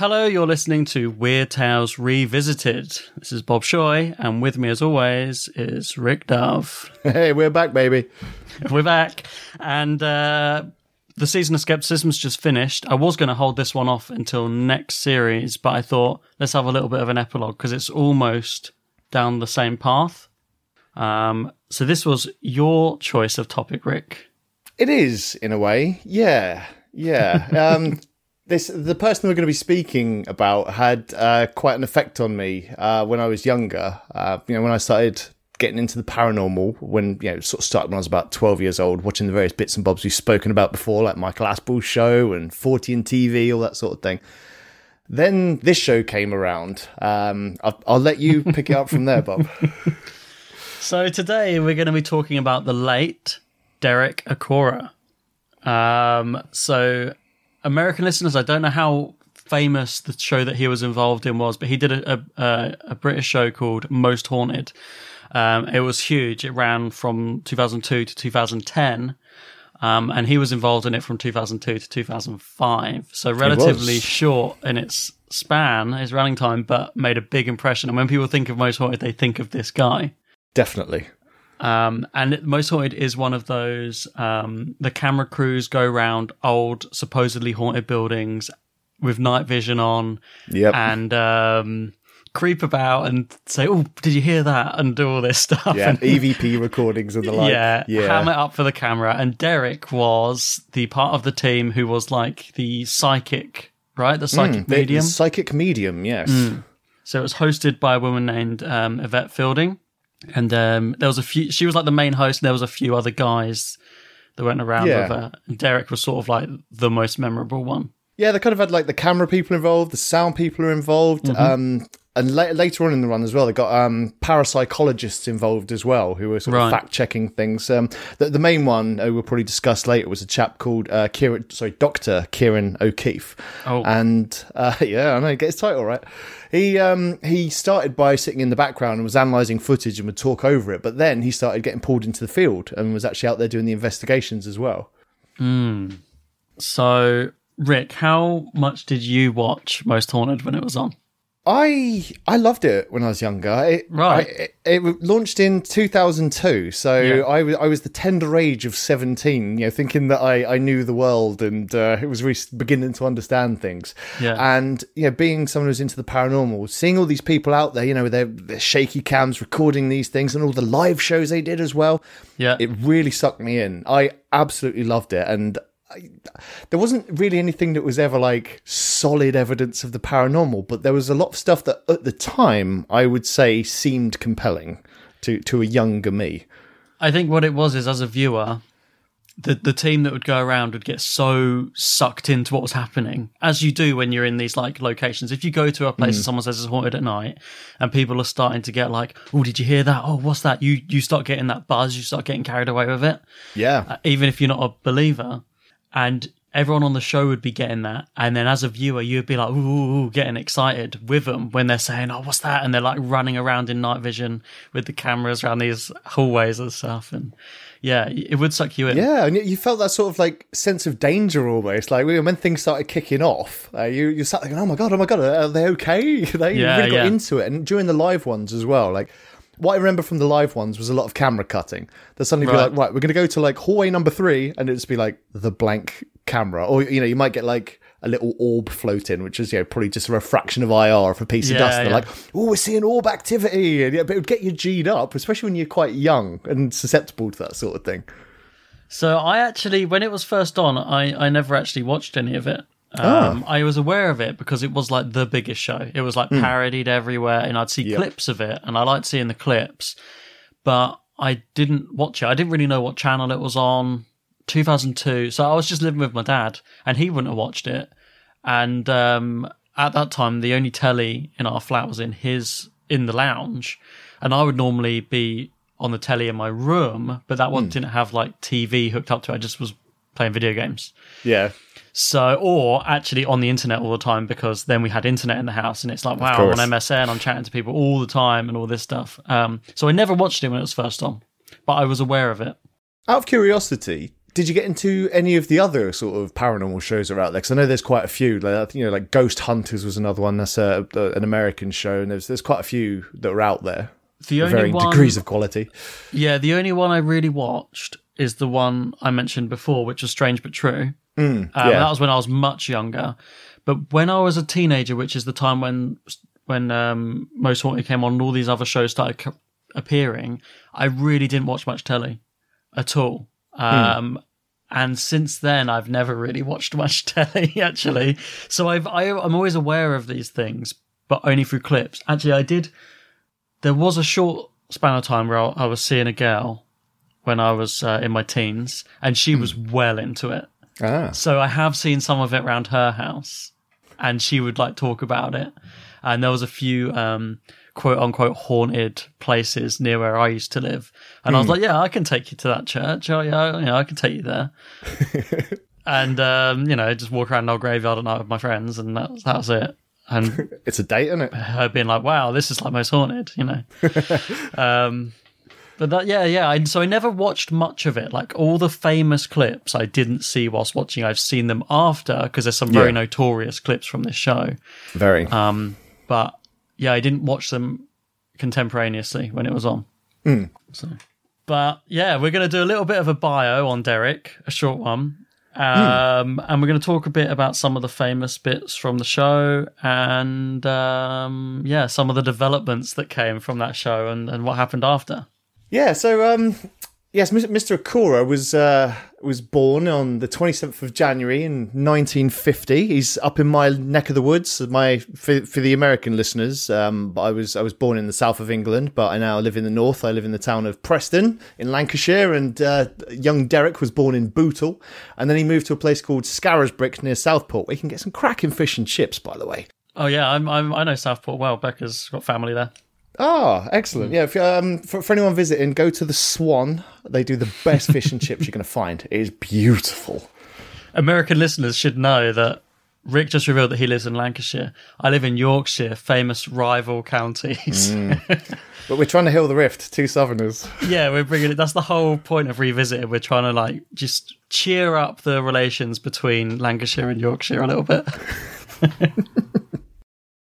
Hello, you're listening to Weird Tales Revisited. This is Bob Shoy, and with me, as always, is Rick Dove. Hey, we're back, baby. We're back, and uh, the season of skepticism's just finished. I was going to hold this one off until next series, but I thought let's have a little bit of an epilogue because it's almost down the same path. Um, so this was your choice of topic, Rick. It is in a way, yeah, yeah. Um, this the person we're going to be speaking about had uh, quite an effect on me uh, when I was younger. Uh, you know, when I started getting into the paranormal, when you know, sort of started when I was about twelve years old, watching the various bits and bobs we've spoken about before, like Michael Aspel's show and Fortean TV, all that sort of thing. Then this show came around. Um, I'll, I'll let you pick it up from there, Bob. So today we're going to be talking about the late Derek Acorah. Um, so American listeners, I don't know how famous the show that he was involved in was, but he did a a, a British show called Most Haunted. Um, it was huge. It ran from 2002 to 2010. Um, and he was involved in it from 2002 to 2005. So relatively short in its span, his running time, but made a big impression. And when people think of Most Haunted, they think of this guy. Definitely. Um, and Most Haunted is one of those. Um, the camera crews go around old, supposedly haunted buildings with night vision on, Yep. and um, creep about and say, "Oh, did you hear that?" and do all this stuff. Yeah, And- EVP recordings and the like. yeah, yeah. ham it up for the camera. And Derek was the part of the team who was like the psychic, right? The psychic Mm, the- the medium. psychic medium, yes. So it was hosted by a woman named um, Yvette Fielding, and um, there was a few. She was like the main host, and there was a few other guys that went around Yeah. with her. And Derek was sort of like the most memorable one. Yeah, they kind of had like the camera people involved, the sound people are involved, Mm-hmm. um, and la- later on in the run as well, they got um, parapsychologists involved as well, who were sort of Right. fact checking things. Um, the, the main one uh, we'll probably discuss later was a chap called uh, Ciarán, sorry, Doctor Ciarán O'Keeffe, Oh. and uh, yeah, I know, get his title right. He um, he started by sitting in the background and was analysing footage and would talk over it, but then he started getting pulled into the field and was actually out there doing the investigations as well. So, Rick, how much did you watch Most Haunted when it was on? I I loved it when I was younger. It, Right. I, it, it launched in 2002, so Yeah. I was I was the tender age of 17. You know, thinking that I, I knew the world and uh, it was really beginning to understand things. Yeah. And you know, being someone who's into the paranormal, seeing all these people out there, you know, with their, their shaky cams recording these things and all the live shows they did as well. Yeah. It really sucked me in. I absolutely loved it, and I, there wasn't really anything that was ever like solid evidence of the paranormal, but there was a lot of stuff that at the time I would say seemed compelling to to a younger me. I think what it was is as a viewer, the the team that would go around would get so sucked into what was happening, as you do when you're in these like locations. If you go to a place and someone says it's haunted at night, and people are starting to get like, "Oh, did you hear that? Oh, what's that?" You you start getting that buzz. You start getting carried away with it, Yeah, uh, even if you're not a believer. And everyone on the show would be getting that, and then as a viewer, you'd be like, "Ooh, ooh, ooh," getting excited with them when they're saying, "Oh, what's that?" And they're like running around in night vision with the cameras around these hallways and stuff, and yeah, it would suck you in. Yeah, and you felt that sort of like sense of danger almost. Like when things started kicking off, uh, you you sat there going, "Oh my god, oh my god, are they okay?" they Yeah, really got yeah. into it, and during the live ones as well. Like what I remember from the live ones was a lot of camera cutting. They'd suddenly be Right. like, "Right, we're going to go to like hallway number three, and it'd just be like the blank camera, or you know, you might get like. A little orb floating, which is you know probably just a refraction of IR of a piece of dust. And they're yeah. like, "Oh, we're seeing orb activity," and yeah, but it would get you G'd up, especially when you're quite young and susceptible to that sort of thing. So I actually, when it was first on, I, I never actually watched any of it. Ah. Um, I was aware of it because it was like the biggest show. It was like Hmm. parodied everywhere, and I'd see clips of it, and I liked seeing the clips, but I didn't watch it. I didn't really know what channel it was on. 2002. So I was just living with my dad, and he wouldn't have watched it. And um, at that time, the only telly in our flat was in his in the lounge, and I would normally be on the telly in my room, but that one didn't have like TV hooked up to it. I just was playing video games. Yeah, So, or actually on the internet all the time because then we had internet in the house, and it's like, wow, I'm on. MSN, I'm chatting to people all the time and all this stuff. Um, so I never watched it when it was first on, but I was aware of it. Out of curiosity, did you get into any of the other sort of paranormal shows that are out there? Because I know there's quite a few. Like, you know, like Ghost Hunters was another one. That's a, a- an American show, and there's there's quite a few that are out there. The only varying one, degrees of quality. Yeah, the only one I really watched is the one I mentioned before, which was Strange but True. Um, yeah. That was when I was much younger. But when I was a teenager, which is the time when when um, Most Haunted came on and all these other shows started c- appearing, I really didn't watch much telly at all. Um, And since then, I've never really watched much telly, actually. So I've, I, I'm always aware of these things, but only through clips. Actually, I did there was a short span of time where I I was seeing a girl when I was uh, in my teens, and she was well into it. Ah, So I have seen some of it around her house, and she would like talk about it. And there was a few um, quote unquote haunted places near where I used to live, and I was like, "Yeah, I can take you to that church. Oh yeah, you know, I can take you there." and um, you know, just walk around an old graveyard at night with my friends, and that, that was it. And it's a date, isn't it? her being like, "Wow, this is like most haunted," you know. um, but that, yeah, yeah. I, so I never watched much of it. Like all the famous clips, I didn't see whilst watching. I've seen them after because there's some very Yeah. notorious clips from this show. Very. Um, but yeah, I didn't watch them contemporaneously when it was on. Mm. So, but yeah, we're going to do a little bit of a bio on Derek, a short one. Um, and we're going to talk a bit about some of the famous bits from the show and, um, yeah, some of the developments that came from that show and, and what happened after. Yeah, so um, yes, Mr. Acorah was uh, was born on the 27th of January in 1950. He's up in my neck of the woods. My for, for the American listeners, um, I was I was born in the south of England, but I now live in the north. I live in the town of Preston in Lancashire, and uh, young Derek was born in Bootle, and then he moved to a place called Scarisbrick near Southport, where you can get some cracking fish and chips. By the way. Oh, yeah, I'm, I'm, I know Southport well. Becca's got family there. Ah, excellent. Yeah, if, um, for, for anyone visiting, go to the Swan. They do the best fish and chips you're going to find. It is beautiful. American listeners should know that Rick just revealed that he lives in Lancashire. I live in Yorkshire, famous rival counties. But we're trying to heal the rift, two southerners. yeah, we're bringing it. That's the whole point of revisiting. We're trying to like just cheer up the relations between Lancashire and Yorkshire a little bit.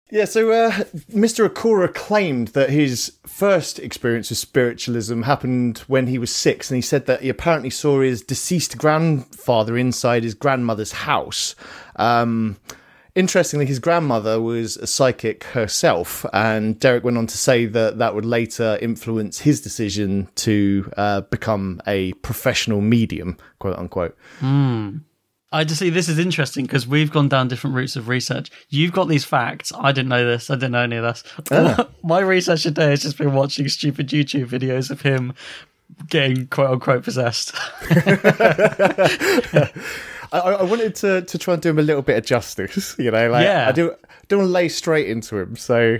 Yeah, so uh, Mr. Acorah claimed that his first experience with spiritualism happened when he was six, and he said that he apparently saw his deceased grandfather inside his grandmother's house. Um, interestingly, his grandmother was a psychic herself, and Derek went on to say that that would later influence his decision to uh, become a professional medium, quote unquote. I just see this is interesting because we've gone down different routes of research. You've got these facts. I didn't know this. I didn't know any of this. Ah. My research today has just been watching stupid YouTube videos of him getting quote unquote possessed. I, I I wanted to, to try and do him a little bit of justice, you know. Like Yeah. I do don't want to lay straight into him. So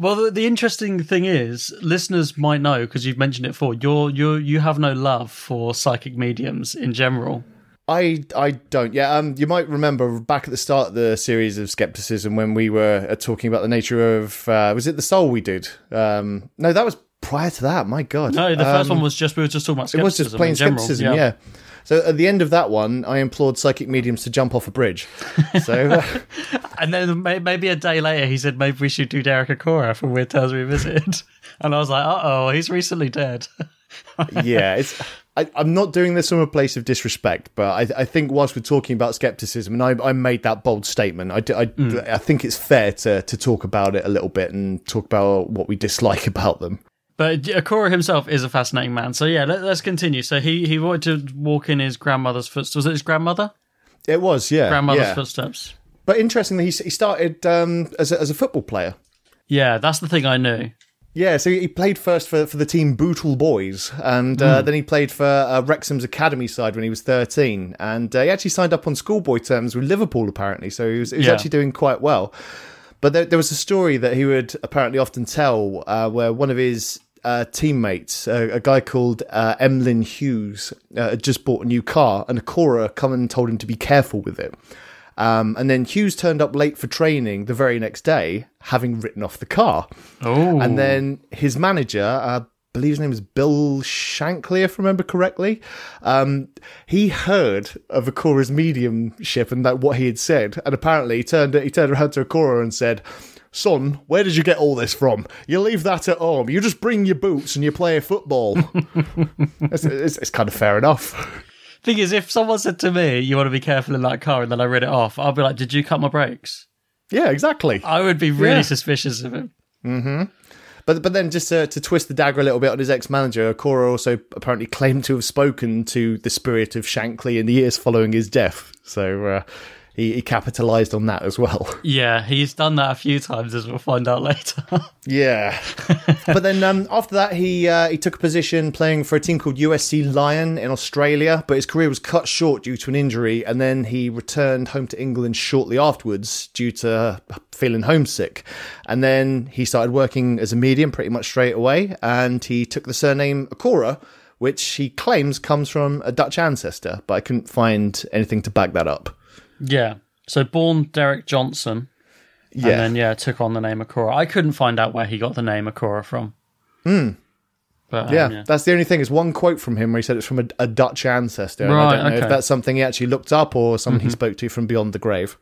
Well, the, the interesting thing is, listeners might know because you've mentioned it before. You're you you have no love for psychic mediums in general. I I don't. Yeah, um, you might remember back at the start of the series of skepticism when we were uh, talking about the nature of uh, was it the soul we did? Um, no, that was prior to that. My God. No, the first Um, one was just we were just talking about It was just plain in general. skepticism, yeah. So at the end of that one, I implored psychic mediums to jump off a bridge. So uh, And then maybe a day later, he said maybe we should do Derek Acorah for Weird Tales Revisited. and I was like, uh oh, he's recently dead. yeah, it's. I, I'm not doing this from a place of disrespect, but I, I think whilst we're talking about skepticism, and I, I made that bold statement, I, I- Mm. I think it's fair to, to talk about it a little bit and talk about what we dislike about them. But Acorah himself is a fascinating man. So yeah, let, us continue. So he he wanted to walk in his grandmother's footsteps. Was it his grandmother? It was, yeah, Grandmother's yeah. footsteps. But interestingly, he, he started um, as a, as a football player. Yeah, that's the thing I knew. Yeah, so he played first for, for the team Bootle Boys, and uh, then he played for uh, Wrexham's academy side when he was 13. And uh, he actually signed up on schoolboy terms with Liverpool, apparently, so he was, he was Yeah. actually doing quite well. But there, there was a story that he would apparently often tell uh, where one of his uh, teammates, uh, a guy called uh, Emlyn Hughes, uh, had just bought a new car, and Acorah come and told him to be careful with it. Um, and then Hughes turned up late for training the very next day, having written off the car. Oh, And then his manager, uh, I believe his name is Bill Shankly, if I remember correctly, um, he heard of Acorah's mediumship and that what he had said, and apparently he turned he turned around to Acorah and said. Son, where did you get all this from? You leave that at home. You just bring your boots and you play football. it's, it's, it's kind of fair enough. Thing is, if someone said to me, "You want to be careful in that car," and then I read it off, I'll be like, "Did you cut my brakes?" Yeah, exactly. I would be really Yeah. suspicious of him. But but then just to, to twist the dagger a little bit on his ex manager, Cora also apparently claimed to have spoken to the spirit of Shankly in the years following his death. So uh, he, he capitalised on that as well. Yeah, he's done that a few times, as we'll find out later. Yeah. but then um, after that, he uh, he took a position playing for a team called USC Lion in Australia, but his career was cut short due to an injury, and then he returned home to England shortly afterwards due to feeling homesick. And then he started working as a medium pretty much straight away, and he took the surname Acorah, which he claims comes from a Dutch ancestor, but I couldn't find anything to back that up. Yeah. So born Derek Johnson, Yeah. and then yeah, took on the name Acorah. I couldn't find out where he got the name Acorah from. Hmm. But um, Yeah, yeah, that's the only thing. Is one quote from him where he said it's from a, a Dutch ancestor. and I don't know okay. if that's something he actually looked up or someone he spoke to from beyond the grave.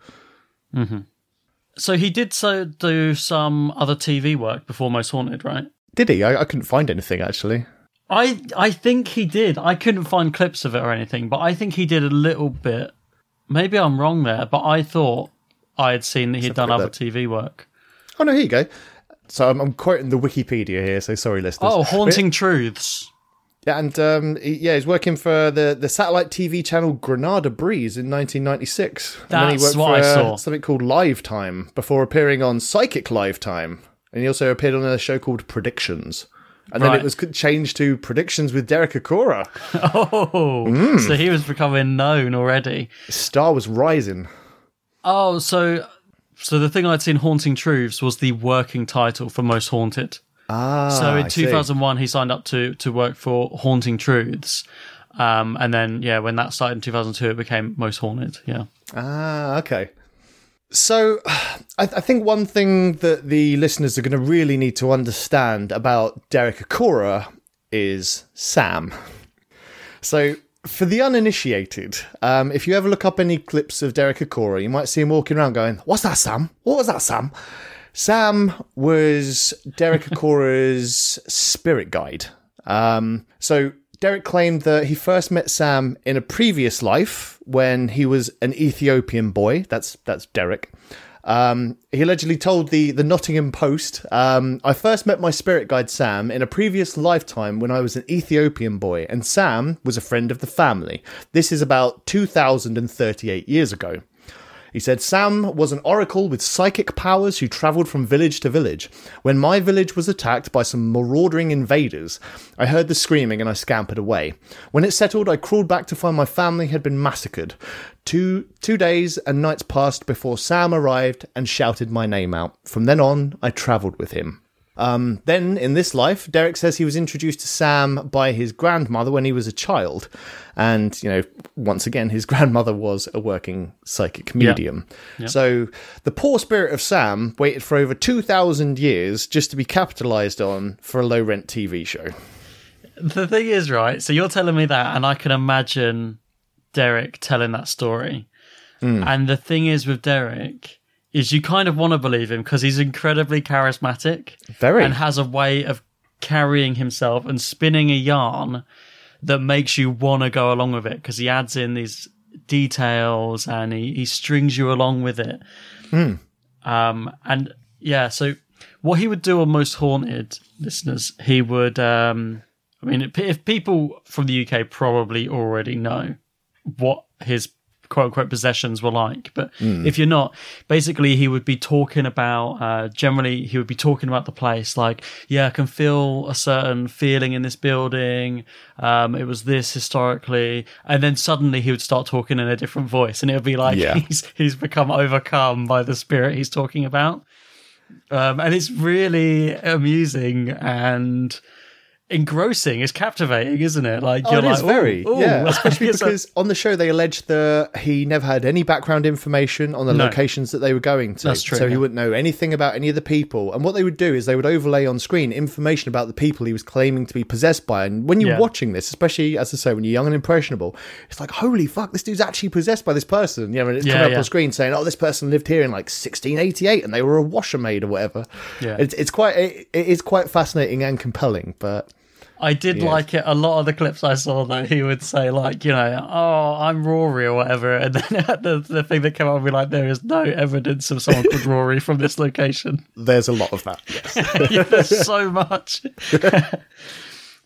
So he did so do some other TV work before Most Haunted, right? Did he? I, I couldn't find anything actually. I I think he did. I couldn't find clips of it or anything, but I think he did a little bit. Maybe I'm wrong there, but I thought I had seen that he'd done other look. TV work. Oh no, here you go. So I'm, I'm quoting the Wikipedia here. So sorry, listeners. Oh, Haunting Truths. Yeah, and um, he, yeah, he's working for the, the satellite TV channel Granada Breeze in 1996. and then he That's worked what I for uh, saw. something called Lifetime before appearing on Psychic Lifetime, and he also appeared on a show called Predictions. And then it was changed to Predictions with Derek Acorah. Oh, so he was becoming known already. Star was rising. Oh, so so the thing I'd seen, Haunting Truths, was the working title for Most Haunted. Ah, So in I see. 2001, he signed up to to work for Haunting Truths, um, and then yeah, when that started in 2002, it became Most Haunted. Yeah. Ah, okay. So, I, I think one thing that the listeners are going to really need to understand about Derek Acorah is Sam. So, for the uninitiated, um, if you ever look up any clips of Derek Acorah, you might see him walking around going, What's that, Sam? What was that, Sam? Sam was Derek Acorah's spirit guide. Um, so Derek claimed that he first met Sam in a previous life when he was an Ethiopian boy. That's that's Derek. Um, he allegedly told the the Nottingham Post, um, "I first met my spirit guide Sam in a previous lifetime when I was an Ethiopian boy, and Sam was a friend of the family. This is about 2,038 years ago." He said, Sam was an oracle with psychic powers who travelled from village to village. When my village was attacked by some marauding invaders, I heard the screaming and I scampered away. When it settled, I crawled back to find my family had been massacred. Two, two days and nights passed before Sam arrived and shouted my name out. From then on, I travelled with him. Um, then, in this life, Derek says he was introduced to Sam by his grandmother when he was a child. And, you know, once again, his grandmother was a working psychic medium. So the poor spirit of Sam waited for over 2,000 years just to be capitalized on for a low rent TV show. The thing is, right? So you're telling me that, and I can imagine Derek telling that story. And the thing is with Derek is you kind of want to believe him because he's incredibly charismatic, Very. and has a way of carrying himself and spinning a yarn that makes you want to go along with it because he adds in these details and he, he strings you along with it. Um, and yeah, so what he would do on Most Haunted listeners, he would, um, I mean, if- if people from the UK probably already know what his quote unquote possessions were like, but if you're not, basically he would be talking about, uh, generally he would be talking about the place like, yeah, I can feel a certain feeling in this building. Um, it was this historically. And then suddenly he would start talking in a different voice and it would be like Yeah. he's, he's become overcome by the spirit he's talking about. Um, and it's really amusing and engrossing. It's captivating, isn't it? Like Oh, you're it like, is very, "Ooh, ooh." yeah. Especially It's a- because on the show they alleged that he never had any background information on the No. locations that they were going to. That's true, So he wouldn't know anything about any of the people. And what they would do is they would overlay on screen information about the people he was claiming to be possessed by. And when you're Yeah. watching this, especially as I say, when you're young and impressionable, it's like, holy fuck, this dude's actually possessed by this person. You know, and it's Yeah, coming up yeah. on screen saying, oh, this person lived here in like 1688 and they were a washer maid or whatever. Yeah. It's, it's quite, it, it is quite fascinating and compelling, but. I did like it. A lot of the clips I saw that he would say like, you know, oh, I'm Rory or whatever, and then the the thing that came up would be like, there is no evidence of someone called Rory from this location. There's a lot of that. Yes. Yeah, There's so much.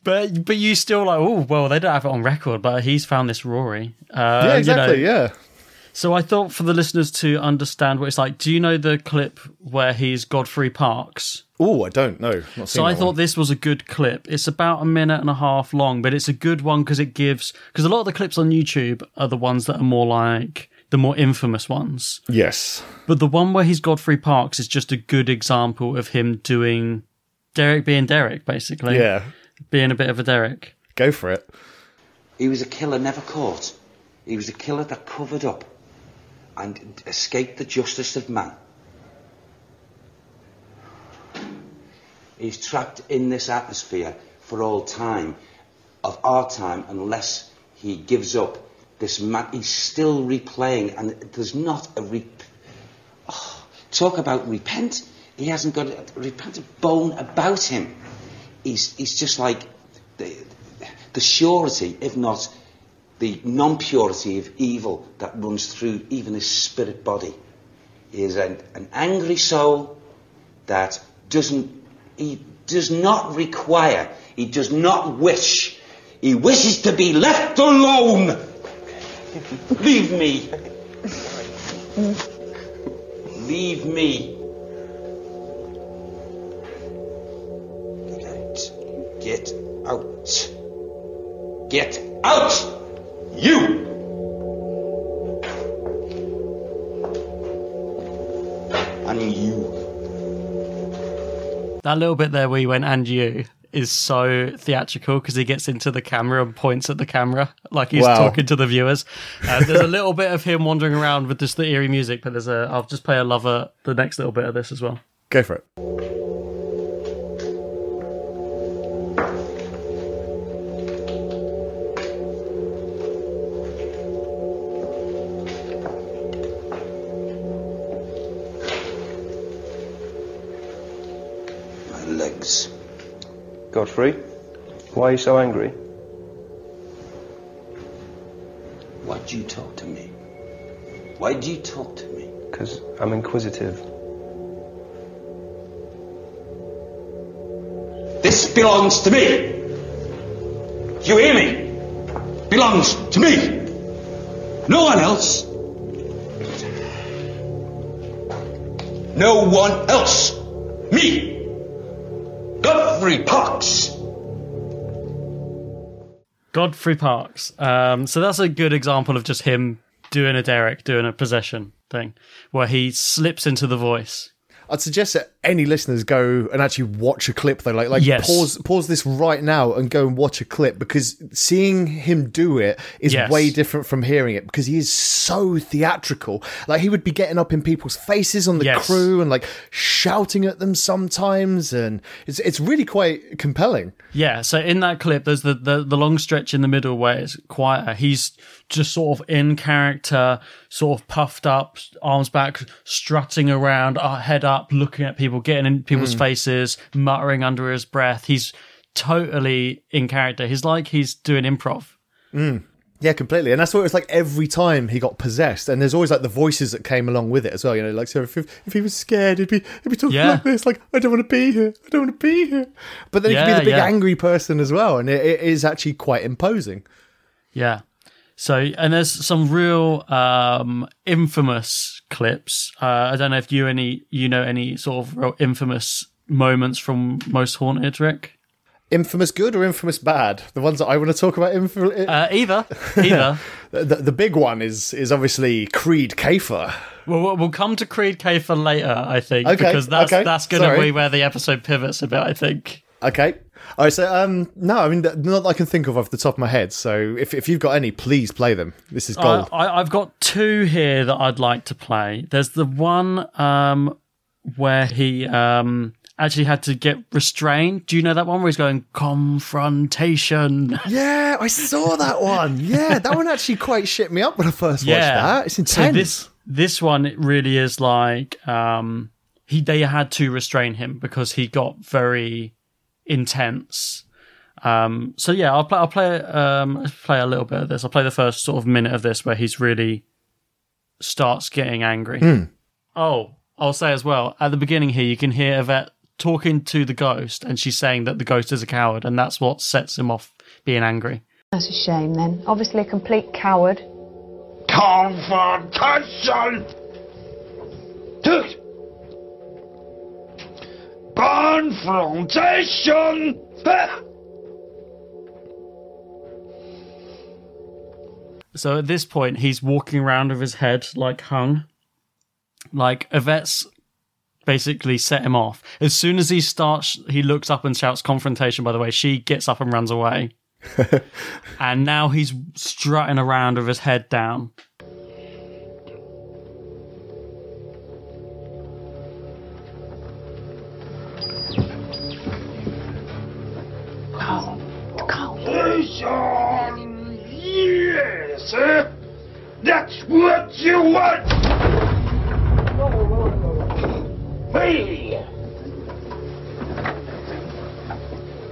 But but you still like oh well they don't have it on record but he's found this Rory uh, yeah, you know, exactly. yeah. So I thought for the listeners to understand what it's like, do you know the clip where he's Godfrey Parks? Oh, I don't know. So I thought this was a good clip. It's about a minute and a half long, but it's a good one because it gives because a lot of the clips on YouTube are the ones that are more like the more infamous ones. yes. But the one where he's Godfrey Parks is just a good example of him doing Derek being Derek, basically. Yeah, Being a bit of a Derek. go for it. He was a killer never caught. He was a killer that covered up and escape the justice of man. He's trapped in this atmosphere for all time, of our time, unless he gives up this man. He's still replaying, and there's not a re- oh, talk about repent. He hasn't got a repentant bone about him. He's he's just like the the surety, if not the non-purity of evil that runs through even his spirit body. Is an, an angry soul that doesn't, he does not require, he does not wish, he wishes to be left alone. Leave me. Leave me. Get out. Get out! You! And you. That little bit there where he went and you is so theatrical because he gets into the camera and points at the camera like he's Wow. talking to the viewers. Uh, there's a little bit of him wandering around with just the eerie music, but there's a. I'll just play a lover the next little bit of this as well. Go for it. Godfrey, why are you so angry? Why do you talk to me? Why do you talk to me? Because I'm inquisitive. This belongs to me! You hear me? Belongs to me! No one else! No one else! Me! Godfrey Parks! Godfrey Parks. Um, so that's a good example of just him doing a Derek, doing a possession thing, where he slips into the voice. I'd suggest that any listeners go and actually watch a clip though. Like, like Yes. pause pause this right now and go and watch a clip because seeing him do it is Yes. way different from hearing it because he is so theatrical. Like he would be getting up in people's faces on the Yes. crew and like shouting at them sometimes, and it's it's really quite compelling. Yeah, so in that clip, there's the, the, the long stretch in the middle where it's quieter. He's just sort of in character, sort of puffed up, arms back, strutting around, uh, head up, looking at people, getting in people's faces, muttering under his breath. He's totally in character. He's like he's doing improv. Yeah, completely. And that's what it was like every time he got possessed. And there's always like the voices that came along with it as well. You know, like so if, if he was scared, he'd be he'd be talking Yeah. like this, like I don't want to be here, I don't want to be here. But then he could be the big yeah. angry person as well, and it, it is actually quite imposing. Yeah. So, and there's some real um, infamous clips. Uh, I don't know if you any you know any sort of real infamous moments from Most Haunted, Rick. Infamous good or infamous bad? The ones that I want to talk about. Infamous. Uh, either, either. the, the big one is is obviously Kreed Kafer. Well, we'll- we'll come to Kreed Kafer later, I think, Okay, because that's okay, that's going to be where the episode pivots a bit. I think. Okay. All right. So um, no, I mean not that I can think of off the top of my head. So if if you've got any, please play them. This is gold. I, I've got two here that I'd like to play. There's the one um, where he um, actually had to get restrained. Do you know that one where he's going confrontation? Yeah, I saw that one. Yeah, that one actually quite shit me up when I first watched that. It's intense. So this this one it really is like um, he they had to restrain him because he got very intense. Um, so yeah, I'll play. I'll play. Um, play a little bit of this. I'll play the first sort of minute of this where he's really starts getting angry. Hmm. Oh, I'll say as well at the beginning here you can hear Yvette talking to the ghost, and she's saying that the ghost is a coward, and that's what sets him off being angry. That's a shame then. Obviously a complete coward. Confrontation! Dude! Confrontation! So at this point, he's walking around with his head like hung. Like Yvette's basically set him off. As soon as he starts, he looks up and shouts confrontation, by the way. She gets up and runs away. and now he's strutting around with his head down. Confrontation! Yes! eh? That's what you want! Hey!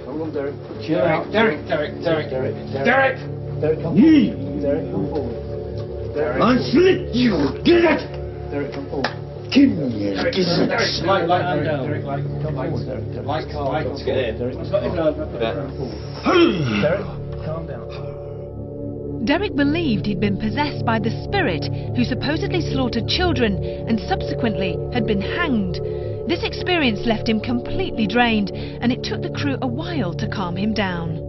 Hold on, Derek. Chill Derek, out. Derek, Derek, Derek, Derek, Derek! Derek, Derek, come forward. Derek, come forward. Derek. Unslit you! Get it! Derek, come forward. Me a kiss. Derek, light, light. Derek, light, come forward. Derek, light, light, let's get in. Derek, calm down. Derek believed he'd been possessed by the spirit who supposedly slaughtered children and subsequently had been hanged. This experience left him completely drained, and it took the crew a while to calm him down.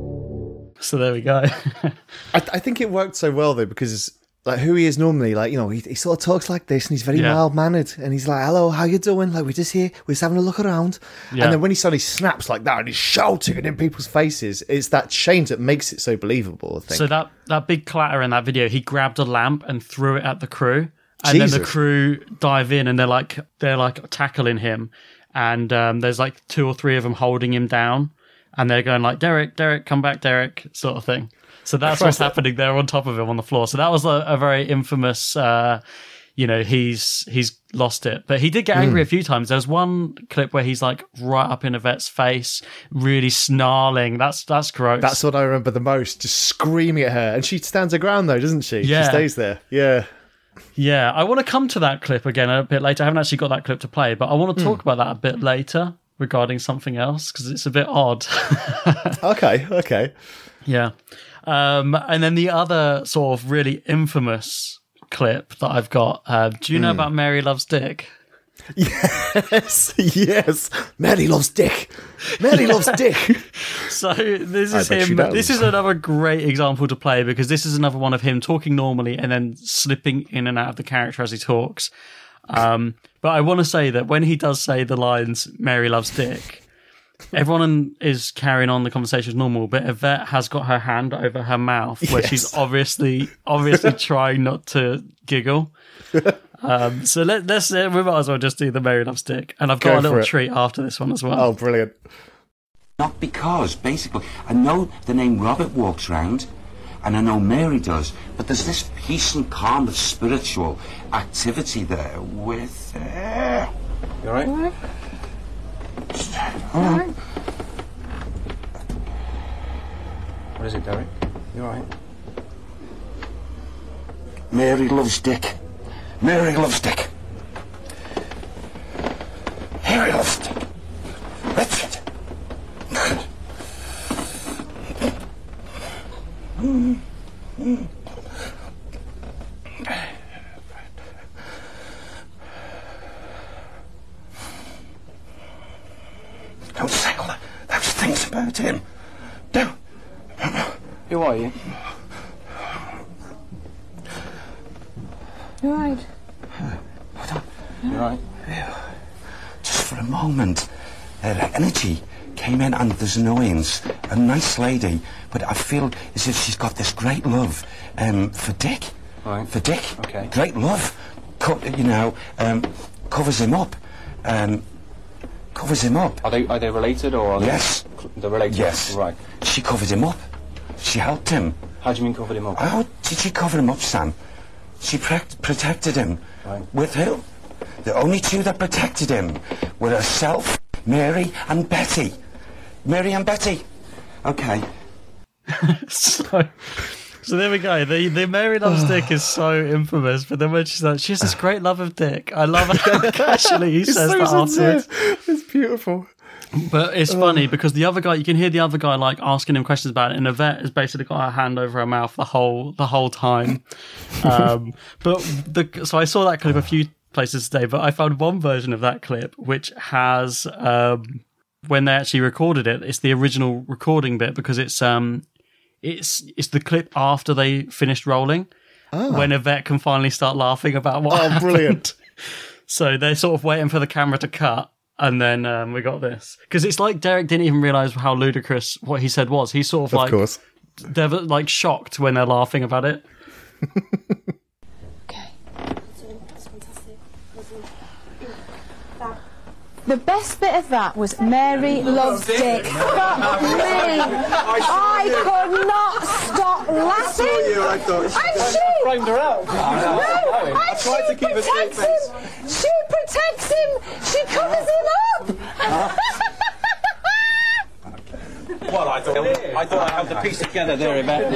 So there we go. I, I think it worked so well though because like who he is normally, like you know, he, he sort of talks like this and he's very Yeah. mild mannered and he's like, "Hello, how you doing? Like we're just here, we're just having a look around." Yeah. And then when he suddenly snaps like that and he's shouting it in people's faces, it's that change that makes it so believable. I think. So that that big clatter in that video, he grabbed a lamp and threw it at the crew, and then the Jesus. crew dive in and they're like they're like tackling him, and um, there's like two or three of them holding him down, and they're going like Derek, Derek, come back, Derek, sort of thing. So that's what's happening there on top of him on the floor. So that was a, a very infamous. Uh, you know he's he's lost it, but he did get angry a few times. There's one clip where he's like right up in Yvette's face, really snarling. That's that's gross. That's what I remember the most, just screaming at her. And she stands her ground though, doesn't she? Yeah. She stays there. Yeah. Yeah, I want to come to that clip again a bit later. I haven't actually got that clip to play, but I want to talk about that a bit later regarding something else because it's a bit odd. Okay, okay. yeah. Um, and then the other sort of really infamous clip that I've got. Uh, do you know about Mary Loves Dick? Yes, yes. Mary loves dick. Mary loves dick. So this is him. This is another great example to play because this is another one of him talking normally and then slipping in and out of the character as he talks. Um, but I want to say that when he does say the lines "Mary loves Dick," everyone is carrying on the conversation as normal. But Yvette has got her hand over her mouth, where she's obviously obviously trying not to giggle. Um, so let, let's uh, we might as well just do the Mary loves Stick, and I've got Go a little treat after this one as well. Oh, brilliant. Not because, basically, I know the name Robert walks round, and I know Mary does, but there's this peace and calm of spiritual activity there with. Uh, You alright? What is it, Derek? You alright? Mary loves Dick. Mary loves Dick. Mary loves Dick. Richard. Don't say all that, those things about him. Don't. Who are you? You alright? You alright? just for a moment, her energy came in and there's annoyance. A nice lady, but I feel as if she's got this great love um, for Dick. Right. For Dick. Okay. Great love. Co- you know, um, covers him up. Um, covers him up. Are they are they related or are Yes. They're related. Yes. Right. She covered him up. She helped him. How do you mean covered him up? How did she cover him up, Sam? She pre- protected him. Right. With who? The only two that protected him were herself, Mary, and Betty. Mary and Betty. Okay. so, so there we go. The the Mary loves Dick is so infamous, but then when she's like, she has this great love of Dick. I love how casually he It's says so that sincere. afterwards. Beautiful. But it's funny because the other guy, you can hear the other guy like asking him questions about it, and Yvette has basically got her hand over her mouth the whole the whole time. um, but the so I saw that clip a few places today, but I found one version of that clip which has um, when they actually recorded it, it's the original recording bit because it's um it's it's the clip after they finished rolling when Yvette can finally start laughing about what Oh, happened. brilliant. So they're sort of waiting for the camera to cut, and then um, we got this because it's like Derek didn't even realize how ludicrous what he said was. He's sort of Of like course. they're like shocked when they're laughing about it. The best bit of that was Mary loves Dick. Fuck me. I could not stop laughing. I thought And she framed her out. No, I and tried she to keep a protects him. She protects him. She covers him up. Well, I thought I thought I held the piece together there, Yvette.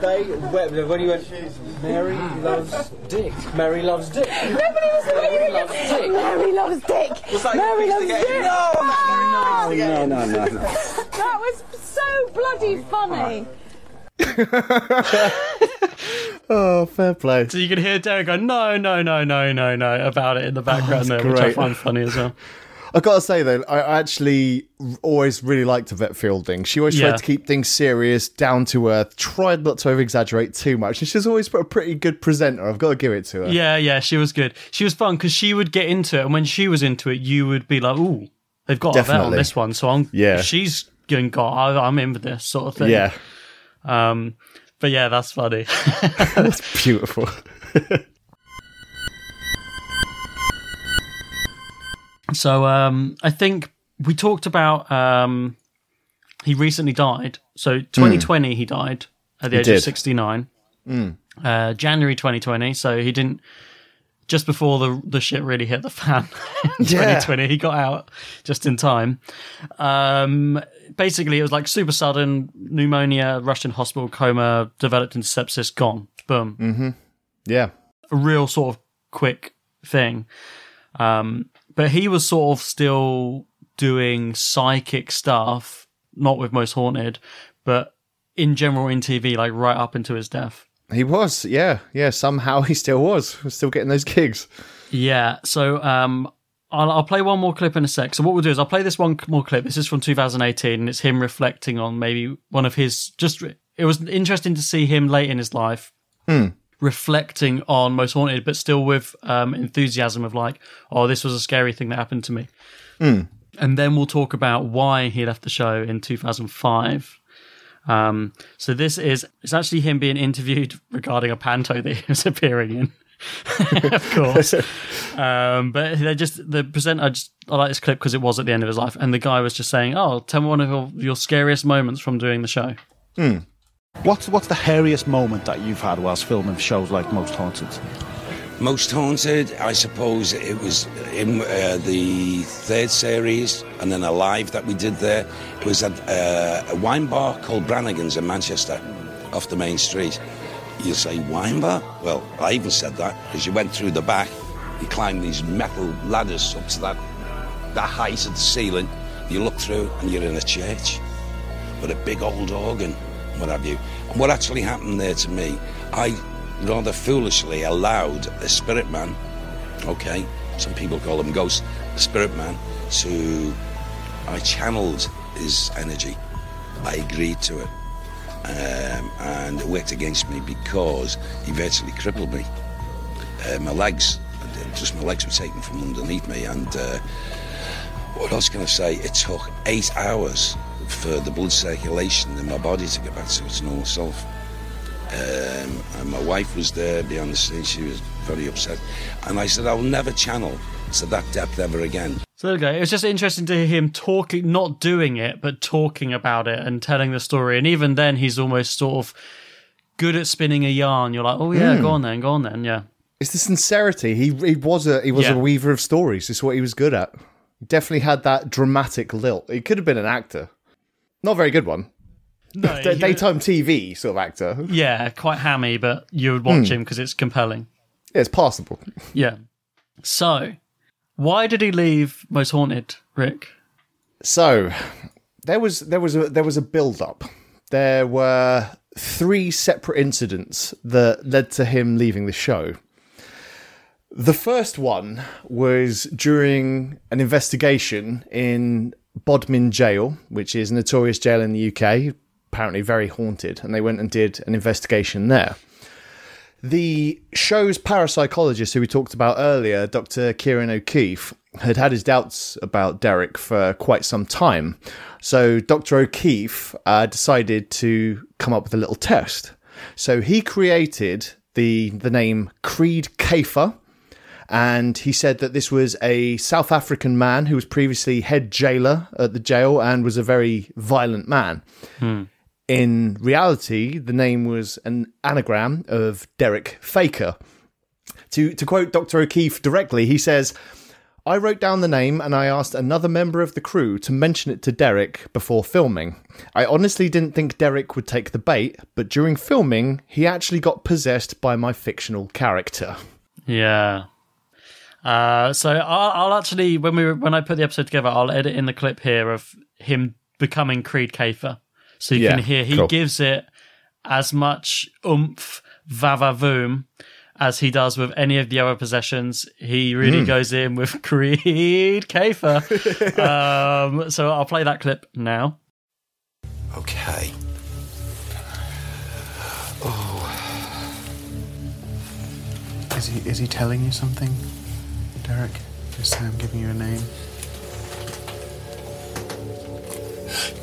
They when when you went, Mary loves Dick. Mary loves Dick. Nobody was Mary loves Dick. Mary loves Dick. Was that Mary your loves piece Dick. together? Ah! No, no, no, no. That was so bloody funny. Oh, fair play. So you can hear Derek go, "No, no, no, no, no, no" about it in the background that's there, which I find funny as well. I gotta say though, I actually always really liked Yvette Fielding. She always tried to keep things serious, down to earth, tried not to over exaggerate too much, and she's always a pretty good presenter. I've got to give it to her. Yeah, yeah, she was good. She was fun because she would get into it, and when she was into it, you would be like, "Ooh, they've got a vet on this one." So I'm, Yeah. she's going, "God, I- I'm in for this sort of thing." Yeah, Um, but yeah, that's funny. that's beautiful. So um, I think we talked about um, he recently died. So 2020 he died at the He age of did. 69. Uh, January 2020. So he didn't just before the the shit really hit the fan. in Yeah. 2020 he got out just in time. Um, basically, it was like super sudden pneumonia, rushed in hospital, coma, developed into sepsis, gone. Boom Yeah, a real sort of quick thing. Um, but he was sort of still doing psychic stuff, not with Most Haunted, but in general in TV, like right up into his death. he was. Yeah, yeah. Somehow he still was. Was still getting those gigs. Yeah. So um, I'll, I'll play one more clip in a sec. So what we'll do is I'll play this one more clip. This is from 2018, and it's him reflecting on maybe one of his. Just it was interesting to see him late in his life reflecting on Most Haunted, but still with um, enthusiasm of like, oh, this was a scary thing that happened to me. Mm. And then we'll talk about why he left the show in 2005. Um, so this is it's actually him being interviewed regarding a panto that he was appearing in. of course. Um, but they're just the presenter. I just I like this clip because it was at the end of his life, and the guy was just saying, "Oh, tell me one of your, your scariest moments from doing the show." Hmm. What's what's the hairiest moment that you've had whilst filming shows like Most Haunted? Most Haunted, I suppose it was in uh, the third series, and then a live that we did there. It was at uh, a wine bar called Brannigan's in Manchester, off the main street. You say wine bar? Well, I even said that because you went through the back, you climbed these metal ladders up to that that height of the ceiling. You look through and you're in a church with a big old organ, what have you. And what actually happened there to me, I rather foolishly allowed a spirit man, okay, some people call him ghost, a spirit man, to, I channeled his energy. I agreed to it. Um, and it worked against me because he virtually crippled me. Uh, my legs, just my legs were taken from underneath me, and uh, what else can I say? It took eight hours for the blood circulation in my body to get back to its normal self. Um, and my wife was there behind the scenes. She was very upset. And I said, I will never channel to that depth ever again. So there we go. It was just interesting to hear him talking, not doing it, but talking about it and telling the story. And even then, he's almost sort of good at spinning a yarn. You're like, oh yeah, Mm. go on then, go on then, yeah. It's the sincerity. He he was a he was Yeah. a weaver of stories. It's what he was good at. He definitely had that dramatic lilt. He could have been an actor, not a very good one. No, he- daytime TV sort of actor. Yeah, quite hammy, but you would watch Hmm. him because it's compelling. Yeah, it's passable. Yeah. So, why did he leave Most Haunted, Rick? So there was there was a there was a build up. There were three separate incidents that led to him leaving the show. The first one was during an investigation in Bodmin Jail, which is a notorious jail in the UK, apparently very haunted, and they went and did an investigation there. The show's parapsychologist, who we talked about earlier, Dr. Ciarán O'Keeffe, had had his doubts about Derek for quite some time. So Dr. O'Keeffe uh, decided to come up with a little test. So he created the the name Kreed Kafer, and he said that this was a South African man who was previously head jailer at the jail and was a very violent man. Hmm. In reality, the name was an anagram of Derek Faker. To to quote Dr. O'Keeffe directly, he says, I wrote down the name and I asked another member of the crew to mention it to Derek before filming. I honestly didn't think Derek would take the bait, but during filming, he actually got possessed by my fictional character. Yeah. Uh, so I'll, I'll actually when we when I put the episode together, I'll edit in the clip here of him becoming Kreed Kafer, so you Yeah, can hear he cool. gives it as much oomph, vavavoom, as he does with any of the other possessions. He really Mm. goes in with Kreed Kafer. um, so I'll play that clip now. Okay. Oh. Is he is he telling you something, Derek? Is Sam giving you a name?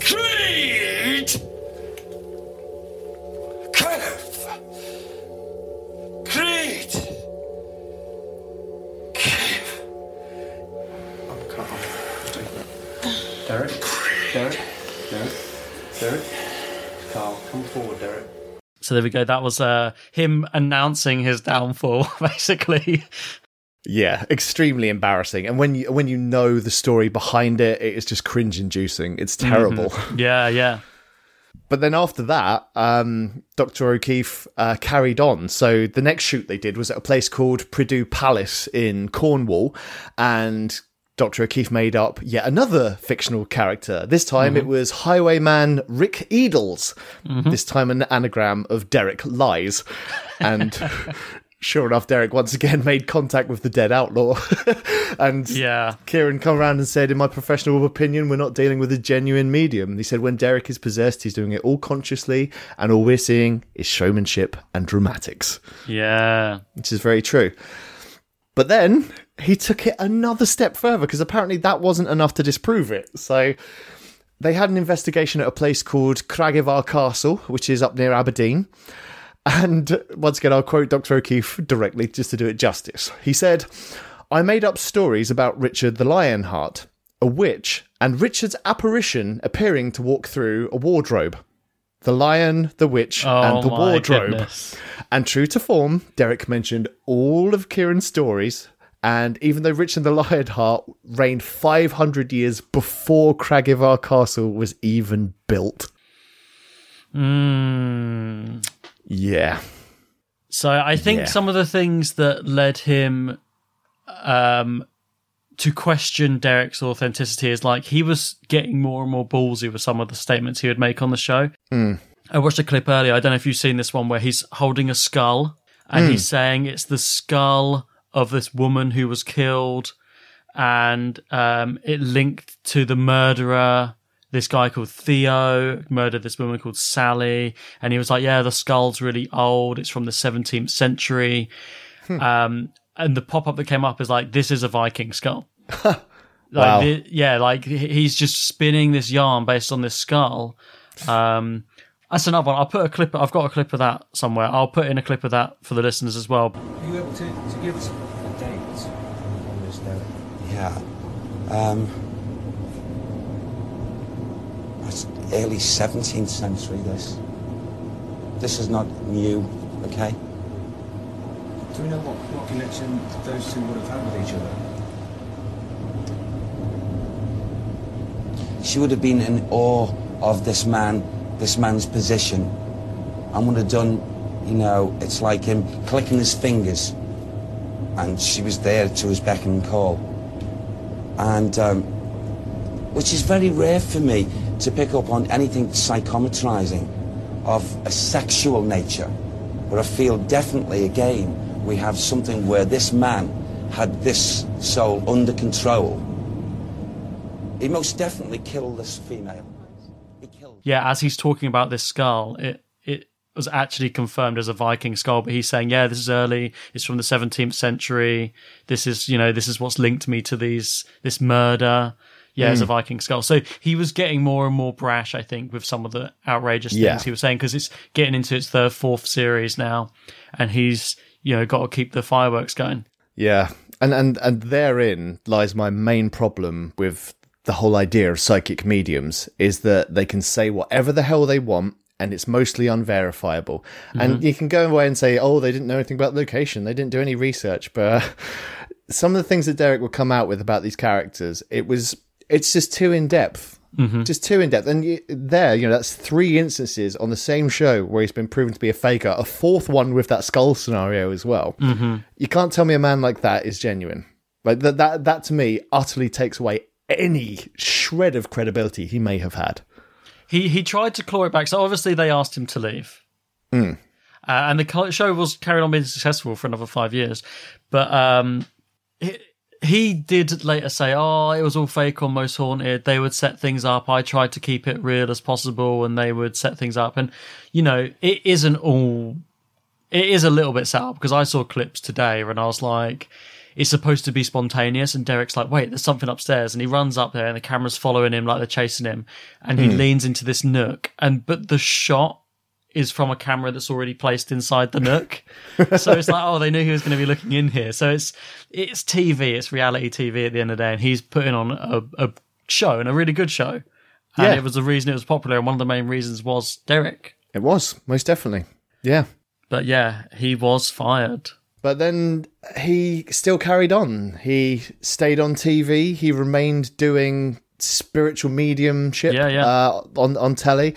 Creed! Kev! Creed! Cave! Oh, come on. Take that. Derek? Derek? Derek? Derek? Carl, come forward, Derek. So there we go. That was uh, him announcing his downfall, basically. Yeah, extremely embarrassing. And when you when you know the story behind it, it is just cringe inducing. It's terrible. Mhm. Yeah, yeah. But then after that, um, Dr. O'Keeffe uh, carried on. So the next shoot they did was at a place called Prideaux Place in Cornwall, and Dr. O'Keeffe made up yet another fictional character. This time it was Highwayman Rik Eedles. Mhm. This time an anagram of Derek Lies. And sure enough, Derek once again made contact with the dead outlaw. and Yeah. Ciarán come around and said, In my professional opinion, we're not dealing with a genuine medium. He said, When Derek is possessed, he's doing it all consciously, and all we're seeing is showmanship and dramatics, Yeah. which is very true. But then he took it another step further because apparently that wasn't enough to disprove it. So they had an investigation at a place called Craigievar Castle, which is up near Aberdeen. And once again, I'll quote Dr. O'Keeffe directly just to do it justice. He said, I made up stories about Richard the Lionheart, a witch, and Richard's apparition appearing to walk through a wardrobe. The lion, the witch, Oh and the wardrobe. goodness. And true to form, Derek mentioned all of Ciarán's stories. And even though Richard the Lionheart reigned 500 years before Craigievar Castle was even built. Mm. Yeah. So I think Yeah. some of the things that led him um, to question Derek's authenticity is like he was getting more and more ballsy with some of the statements he would make on the show. Mm. I watched a clip earlier. I don't know if you've seen this one where he's holding a skull and Mm. he's saying it's the skull of this woman who was killed and um, it linked to the murderer. This guy called Theo murdered this woman called Sally, and he was like, "Yeah, the skull's really old. It's from the 17th century." Um, and the pop up that came up is like, "This is a Viking skull." like, Wow. the- yeah, like he's just spinning this yarn based on this skull. Um, that's another one. I'll put a clip. I've got a clip of that somewhere. I'll put in a clip of that for the listeners as well. Are you able to, to give us a date on this, Derek? Yeah. Um, it's early 17th century, this. This is not new, okay? Do we know what, what connection those two would have had with each other? She would have been in awe of this man, this man's position, and would have done, you know, it's like him clicking his fingers, and she was there to his beck and call. And, um, which is very rare for me to pick up on anything psychometrizing of a sexual nature. But I feel definitely, again, we have something where this man had this soul under control. He most definitely killed this female. Killed- Yeah, as he's talking about this skull, it it was actually confirmed as a Viking skull, but he's saying, yeah, this is early. It's from the 17th century. This is, you know, this is what's linked me to these this murder. Yeah, it's a Mm. Viking skull. So he was getting more and more brash, I think, with some of the outrageous Yeah. things he was saying because it's getting into its third, fourth series now, and he's you know got to keep the fireworks going. Yeah, and and and therein lies my main problem with the whole idea of psychic mediums is that they can say whatever the hell they want and it's mostly unverifiable. And Mhm. you can go away and say, "Oh, they didn't know anything about the location. They didn't do any research." But some of the things that Derek would come out with about these characters, it was it's just too in depth. Mhm. Just too in depth, and you, there, you know, that's three instances on the same show where he's been proven to be a faker. A fourth one with that skull scenario as well. Mhm. You can't tell me a man like that is genuine. Like that, that, that to me utterly takes away any shred of credibility he may have had. He he tried to claw it back. So obviously they asked him to leave. Mm. Uh, and the show was carried on being successful for another five years. But um, he did later say, "Oh, it was all fake on Most Haunted. They would set things up. I tried to keep it real as possible, and they would set things up. And you know, it isn't all. It is a little bit set up because I saw clips today, and I was like." It's supposed to be spontaneous, and Derek's like, "Wait, there's something upstairs," and he runs up there, and the camera's following him like they're chasing him, and he Hmm. leans into this nook, and but the shot is from a camera that's already placed inside the nook. so it's like, oh, they knew he was going to be looking in here. So it's it's TV, it's reality TV at the end of the day, and he's putting on a, a show and a really good show. And Yeah. it was the reason it was popular, and one of the main reasons was Derek. It was most definitely, yeah. But yeah, he was fired. But then he still carried on. He stayed on TV. He remained doing spiritual mediumship Yeah, yeah. Uh, on on telly.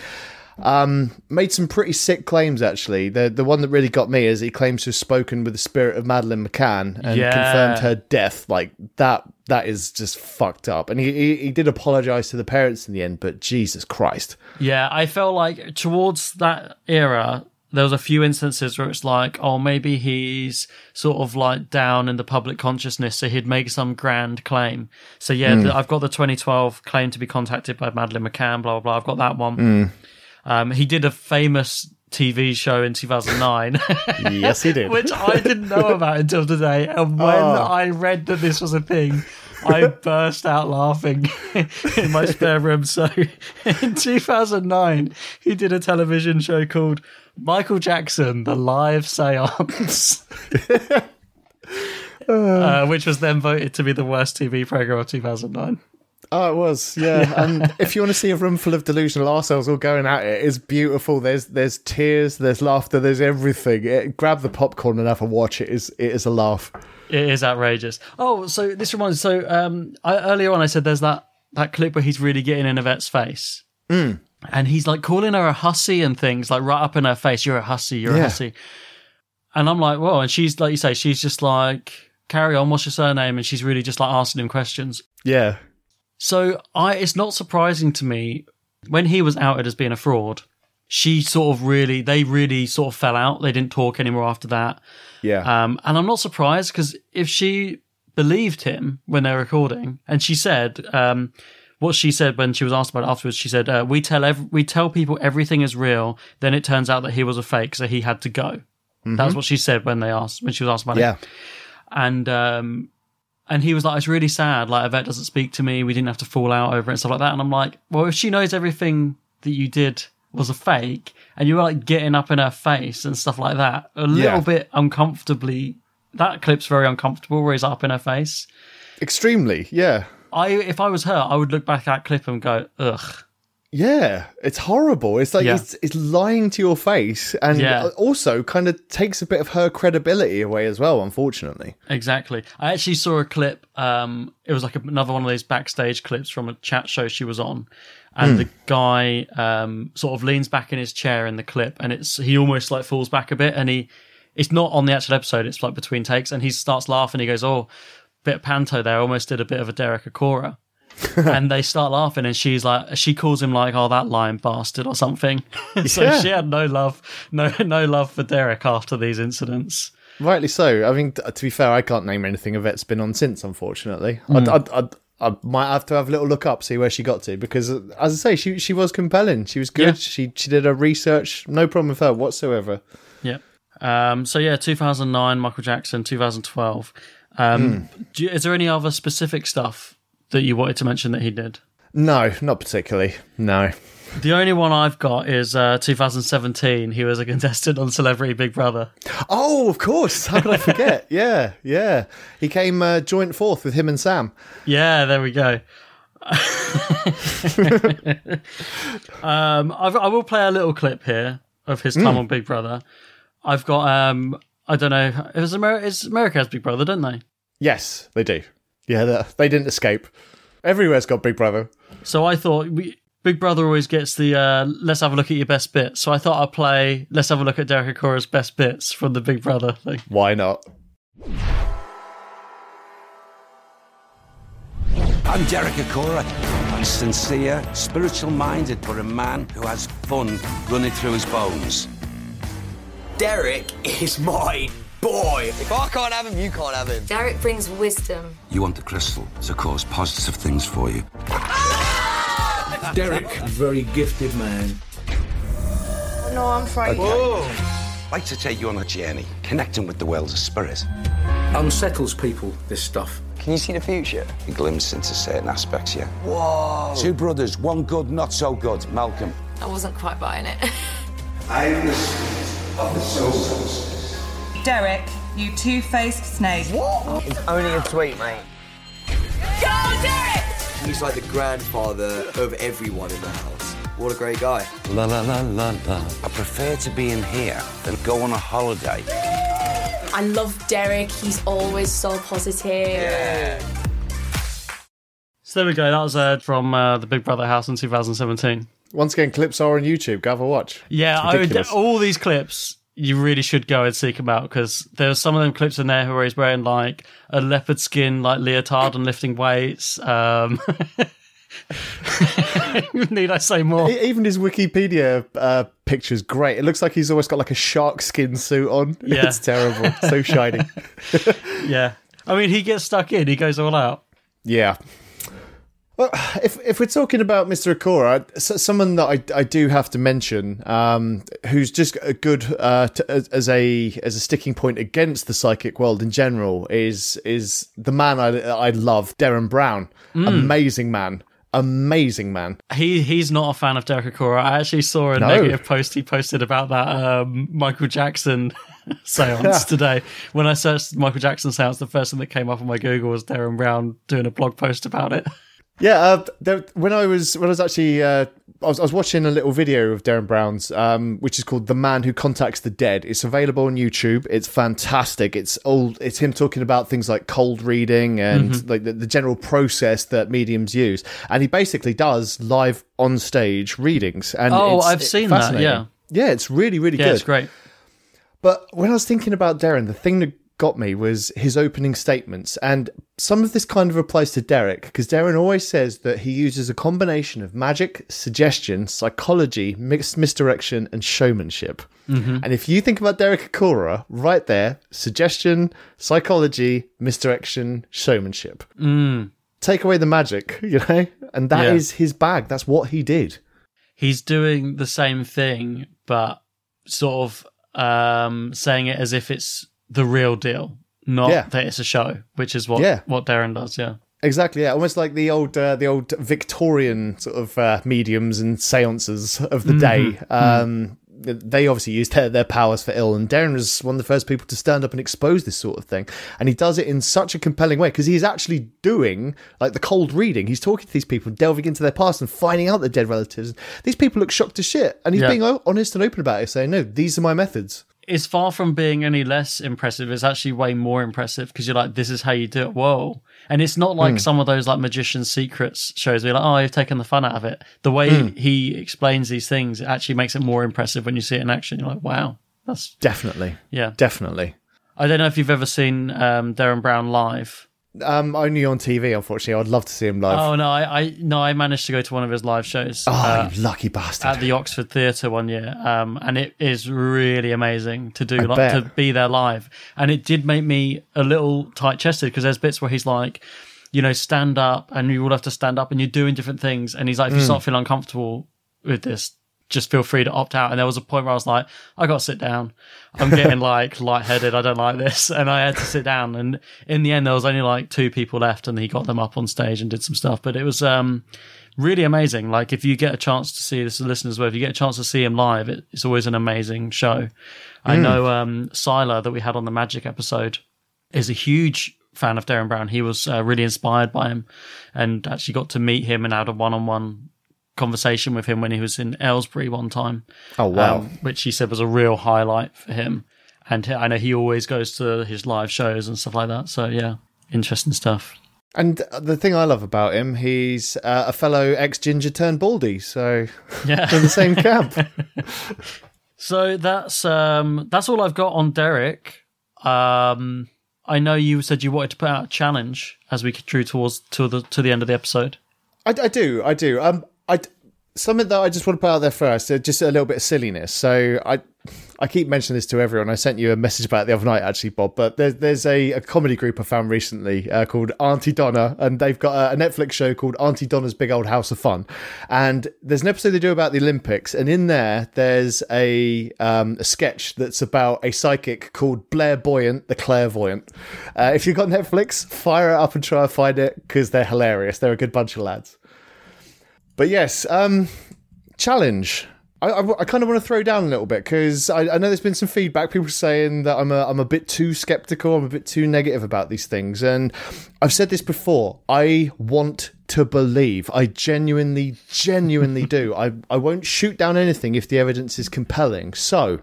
Um, made some pretty sick claims actually. The the one that really got me is he claims to have spoken with the spirit of Madeleine McCann and Yeah. confirmed her death. Like that that is just fucked up. And he he, he did apologize to the parents in the end, but Jesus Christ. Yeah, I felt like towards that era, there was a few instances where it's like, oh, maybe he's sort of like down in the public consciousness, so he'd make some grand claim. So yeah, Mm. the, I've got the 2012 claim to be contacted by Madeleine McCann, blah blah blah. I've got that one. Mm. Um, he did a famous TV show in 2009. Yes, he did. Which I didn't know about until today. And when Oh. I read that this was a thing, I burst out laughing in my spare room. So in 2009, he did a television show called Michael Jackson, The Live Seance. Uh, which was then voted to be the worst TV program of 2009. Oh, it was, yeah. And if you want to see a room full of delusional arseholes all going at it, it's beautiful. There's there's tears, there's laughter, there's everything. It, grab the popcorn and have a watch. It is it is a laugh. It is outrageous. Oh, so this reminds. So um, I, earlier on, I said there's that that clip where he's really getting in Yvette's face, Mm. and he's like calling her a hussy and things like right up in her face. You're a hussy. You're a hussy. And I'm like, whoa. And she's like you say, she's just like, carry on. What's your surname? And she's really just like asking him questions. Yeah. So I, it's not surprising to me when he was outed as being a fraud. She sort of really, they really sort of fell out. They didn't talk anymore after that. Yeah. Um, and I'm not surprised because if she believed him when they're recording, and she said, um, what she said when she was asked about it afterwards, she said, uh, "We tell ev- we tell people everything is real. Then it turns out that he was a fake, so he had to go." That's Mhm. what she said when they asked when she was asked about it. Yeah. it. And um, and he was like, "It's really sad. Like Yvette doesn't speak to me. We didn't have to fall out over it and stuff like that." And I'm like, "Well, if she knows everything that you did was a fake, and you were like getting up in her face and stuff like that, a little Yeah. bit uncomfortably. That clip's very uncomfortable where he's up in her face. Extremely, yeah. I if I was her, I would look back at that clip and go, ugh. Yeah, it's horrible. It's like Yeah. it's, it's lying to your face, and Yeah. also kind of takes a bit of her credibility away as well. Unfortunately, Exactly. I actually saw a clip. Um, it was like another one of those backstage clips from a chat show she was on, and Hmm. the guy um, sort of leans back in his chair in the clip, and it's he almost like falls back a bit, and he it's not on the actual episode. It's like between takes, and he starts laughing. He goes, "Oh, bit of panto there. Almost did a bit of a Derek Acorah." and they start laughing, and she's like, she calls him like, "Oh, that lying bastard" or something. so Yeah. she had no love, no no love for Derek after these incidents. rightly so. I mean, to be fair, I can't name anything Yvette's been on since. Unfortunately, Mm. I'd, I'd, I'd, I might have to have a little look up, see where she got to, because uh, as I say, she she was compelling. She was good. Yeah. She she did her research. No problem with her whatsoever. Yeah. Um, so yeah, 2009, Michael Jackson, 2012. Um, do you- is there any other specific stuff that you wanted to mention that he did? No, not particularly. No. The only one I've got is uh, 2017. He was a contestant on Celebrity Big Brother. Oh, of course. How could I forget? yeah, yeah. He came uh, joint fourth with him and Sam. Yeah, there we go. um, I've, I will play a little clip here of his time Mm. on Big Brother. I've got um, I don't know. It was America. It's America has Big Brother, don't they? Yes, they do. Yeah, they, they didn't escape. Everywhere's got Big Brother. So I thought we, Big Brother always gets the uh, let's have a look at your best bits. So I thought I'd play let's have a look at Derek Acorah's best bits from the Big Brother thing. Why not? I'm Derek Acorah. I'm sincere, spiritual minded, but a man who has fun running through his bones. Derek is my boy. If I can't have him, you can't have him. Derek brings wisdom. You want the crystal to cause positive things for you. Derek, very gifted man. Oh, no, I'm frightened. I'd like to take you on a journey, connecting with the world of spirit. Unsettles people, this stuff. Can you see the future? A glimpse into certain aspects, yeah. Whoa. Two brothers, one good, not so good. Malcolm. I wasn't quite buying it. I am the spirit of the soul Derek, you two-faced snake. What? It's only a tweet, mate. Go, Derek! He's like the grandfather of everyone in the house. What a great guy. La la la la la. I prefer to be in here than go on a holiday. I love Derek. He's always so positive. So there we go. That was uh, from uh, the Big Brother house in 2017. Once again, clips are on YouTube. Go have a watch. Yeah, I would, all these clips you really should go and seek him out because there's some of them clips in there where he's wearing like a leopard skin like leotard and lifting weights. Um, Need I say more? Even his Wikipedia uh, picture is great. It looks like he's always got like a shark skin suit on. Yeah. It's terrible. so shiny. Yeah. I mean, he gets stuck in. He goes all out. Yeah. Well, if if we're talking about Mr. Acorah, someone that I, I do have to mention, um, who's just a good uh, to, as, as a as a sticking point against the psychic world in general is is the man I I love, Derren Brown, Mm. amazing man, amazing man. He he's not a fan of Derek Acorah. I actually saw a No. negative post he posted about that um, Michael Jackson seance today. When I searched Michael Jackson seance, the first thing that came up on my Google was Derren Brown doing a blog post about it. Yeah, uh, there, when I was when I was actually uh, I, was, I was watching a little video of Derren Brown's, um, which is called "The Man Who Contacts the Dead." It's available on YouTube. It's fantastic. It's all it's him talking about things like cold reading and Mhm. like the, the general process that mediums use, and he basically does live on stage readings. And Oh, I've seen that, yeah. yeah, it's really really yeah, good. it's great. But when I was thinking about Derren, the thing that got me was his opening statements. And some of this kind of applies to Derek, because Derren always says that he uses a combination of magic, suggestion, psychology, mixed misdirection, and showmanship. Mhm. And if you think about Derek Acorah, right there, suggestion, psychology, misdirection, showmanship. Mm. Take away the magic, you know? And that is Yeah. his bag. That's what he did. He's doing the same thing, but sort of um, saying it as if it's the real deal, not Yeah. that it's a show, which is what Yeah. what Derren does. Yeah. Exactly, yeah, almost like the old, uh, the old Victorian sort of uh, mediums and seances of the day. Mhm. Um, They obviously used their, their powers for ill, and Derren was one of the first people to stand up and expose this sort of thing. And he does it in such a compelling way because he's actually doing like the cold reading. He's talking to these people, delving into their past and finding out their dead relatives. These people look shocked as shit, and he's Yeah. being honest and open about it, saying, "No, these are my methods." It's far from being any less impressive. It's actually way more impressive because you're like, this is how you do it. Whoa. And it's not like Mm. some of those like magician secrets shows where you're like, oh, you've taken the fun out of it. The way Mm. he explains these things it actually makes it more impressive when you see it in action. You're like, wow, that's Definitely, yeah. definitely. I don't know if you've ever seen um, Derren Brown live. Um, only on TV, unfortunately. I'd love to see him live. Oh no, I, I no, I managed to go to one of his live shows. Oh, uh, you lucky bastard! at the Oxford Theatre one year, um, and it is really amazing to do I like bet. to be there live. And it did make me a little tight chested because there's bits where he's like, you know, stand up, and you all have to stand up, and you're doing different things. And he's like, if you Mm. start feeling uncomfortable with this, just feel free to opt out. And there was a point where I was like, I got to sit down. I'm getting like lightheaded. I don't like this, and I had to sit down. And in the end, there was only like two people left, and he got them up on stage and did some stuff. But it was um really amazing. Like if you get a chance to see this, listeners, well, if you get a chance to see him live, it, it's always an amazing show. I Mm. know um Sila that we had on the Magic episode is a huge fan of Derren Brown. He was uh, really inspired by him, and actually got to meet him and had a one-on-one conversation with him when he was in Aylesbury one time. Oh, wow. um, which he said was a real highlight for him. And I know he always goes to his live shows and stuff like that. So yeah, interesting stuff. And the thing I love about him, he's uh, a fellow ex ginger turned baldy, so Yeah. in the same camp. So that's um that's all I've got on Derek. Um I know you said you wanted to put out a challenge as we drew towards to the to the end of the episode. I, I do, I do. Um, something that I just want to put out there first, uh, just a little bit of silliness. So I, I keep mentioning this to everyone. I sent you a message about it the other night, actually, Bob. But there's there's a, a comedy group I found recently uh, called Aunty Donna, and they've got a, a Netflix show called Aunty Donna's Big Old House of Fun. And there's an episode they do about the Olympics, and in there there's a um, a sketch that's about a psychic called Blair Boyant, the clairvoyant. Uh, if you've got Netflix, fire it up and try and find it because they're hilarious. They're a good bunch of lads. But yes, um, challenge. I, I, I kind of want to throw down a little bit because I, I know there's been some feedback. People saying that I'm a, I'm a bit too skeptical. I'm a bit too negative about these things. And I've said this before. I want to believe. I genuinely, genuinely do. I, I won't shoot down anything if the evidence is compelling. So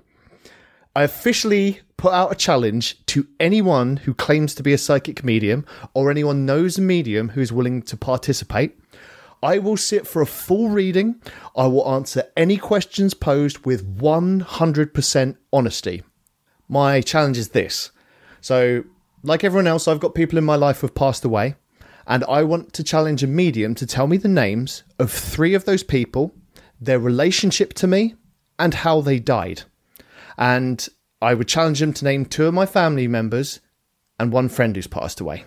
I officially put out a challenge to anyone who claims to be a psychic medium or anyone knows a medium who is willing to participate. I will sit for a full reading. I will answer any questions posed with 100% honesty. My challenge is this. So, like everyone else, I've got people in my life who've passed away. And I want to challenge a medium to tell me the names of three of those people, their relationship to me, and how they died. And I would challenge them to name two of my family members and one friend who's passed away.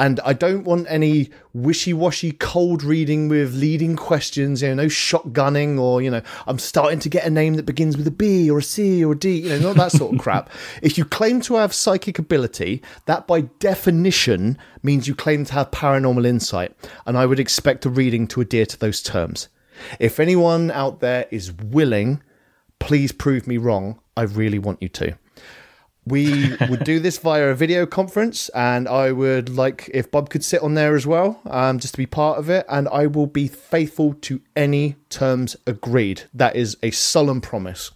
And I don't want any wishy washy cold reading with leading questions, you know, no shotgunning or, you know, I'm starting to get a name that begins with a B or a C or a D, you know, not that sort of crap. If you claim to have psychic ability, that by definition means you claim to have paranormal insight. And I would expect a reading to adhere to those terms. If anyone out there is willing, please prove me wrong. I really want you to we would do this via a video conference and i would like if bob could sit on there as well um, just to be part of it and i will be faithful to any terms agreed that is a solemn promise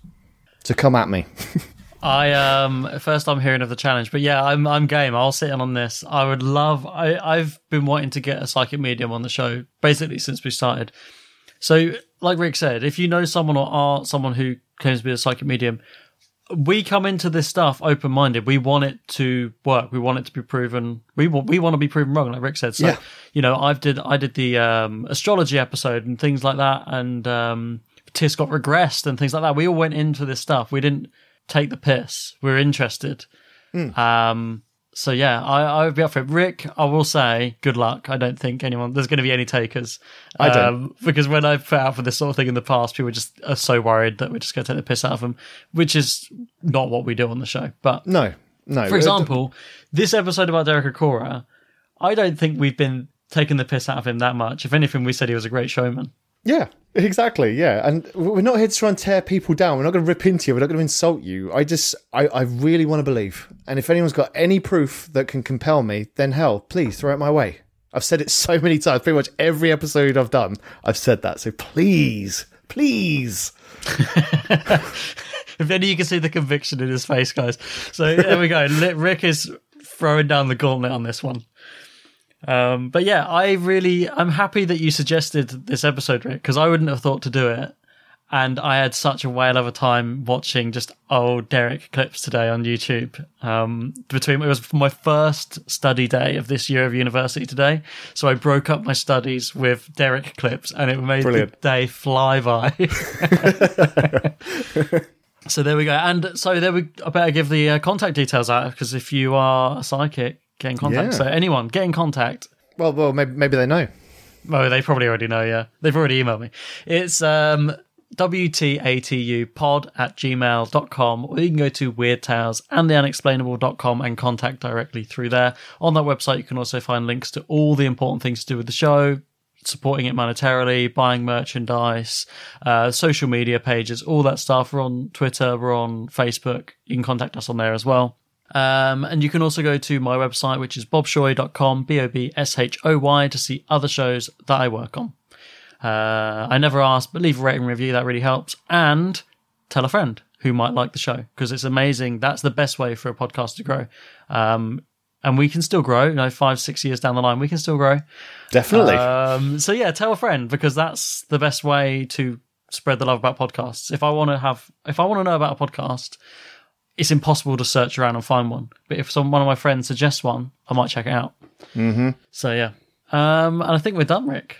to come at me I um first I'm hearing of the challenge, but yeah, I'm I'm game. I'll sit in on this. I would love. I I've been wanting to get a psychic medium on the show basically since we started. So, like Rick said, if you know someone or are someone who claims to be a psychic medium, we come into this stuff open minded. We want it to work. We want it to be proven. We want we want to be proven wrong, like Rick said. So, Yeah. you know, I've did I did the um, astrology episode and things like that, and um, Tis got regressed and things like that. We all went into this stuff. We didn't take the piss. We are interested. Hmm. Um, so yeah, I, I would be up for it. Rick, I will say, good luck. I don't think anyone there's going to be any takers. I don't. Um, because when I've put out for this sort of thing in the past, people just are so worried that we're just going to take the piss out of them, which is not what we do on the show. But no no for example, this episode about Derek Acorah, I don't think we've been taking the piss out of him that much. If anything, we said he was a great showman. Yeah exactly yeah. And we're not here to try and tear people down. We're not going to rip into you. We're not going to insult you. I just i, I really want to believe. And if anyone's got any proof that can compel me then hell please throw it my way. I've said it so many times. Pretty much every episode i've done i've said that. So please please. If only you can see the conviction in his face, guys. So there we go. Rick is throwing down the gauntlet on this one. Um, but yeah, I really, I'm happy that you suggested this episode, Rick, because I wouldn't have thought to do it. And I had such a whale of a time watching just old Derek clips today on YouTube. Um, between it was my first study day of this year of university today, so I broke up my studies with Derek clips, and it made Brilliant. the day fly by. So there we go. And so there we. I better give the uh, contact details out because if you are a psychic, get in contact. Yeah. So anyone, get in contact. well well maybe, maybe they know Oh, they probably already know. Yeah, they've already emailed me. It's um, WTATU pod at gmail.com or you can go to Weird Tales and the unexplainable.com and contact directly through there. On that website, you can also find links to all the important things to do with the show, supporting it monetarily, buying merchandise, uh, social media pages, all that stuff. We're on Twitter, we're on Facebook. You can contact us on there as well. Um, and you can also go to my website, which is bobshoy.com, B O B S H O Y, to see other shows that I work on. Uh, I never ask, but leave a rating review, that really helps. And tell a friend who might like the show because it's amazing. That's the best way for a podcast to grow. Um, and we can still grow, you know, five, six years down the line, we can still grow. Definitely. Um, so yeah, tell a friend because that's the best way to spread the love about podcasts. If I want to have, if I want to know about a podcast, it's impossible to search around and find one. But if some one of my friends suggests one, I might check it out. mm-hmm So yeah, um, and I think we're done, Rick.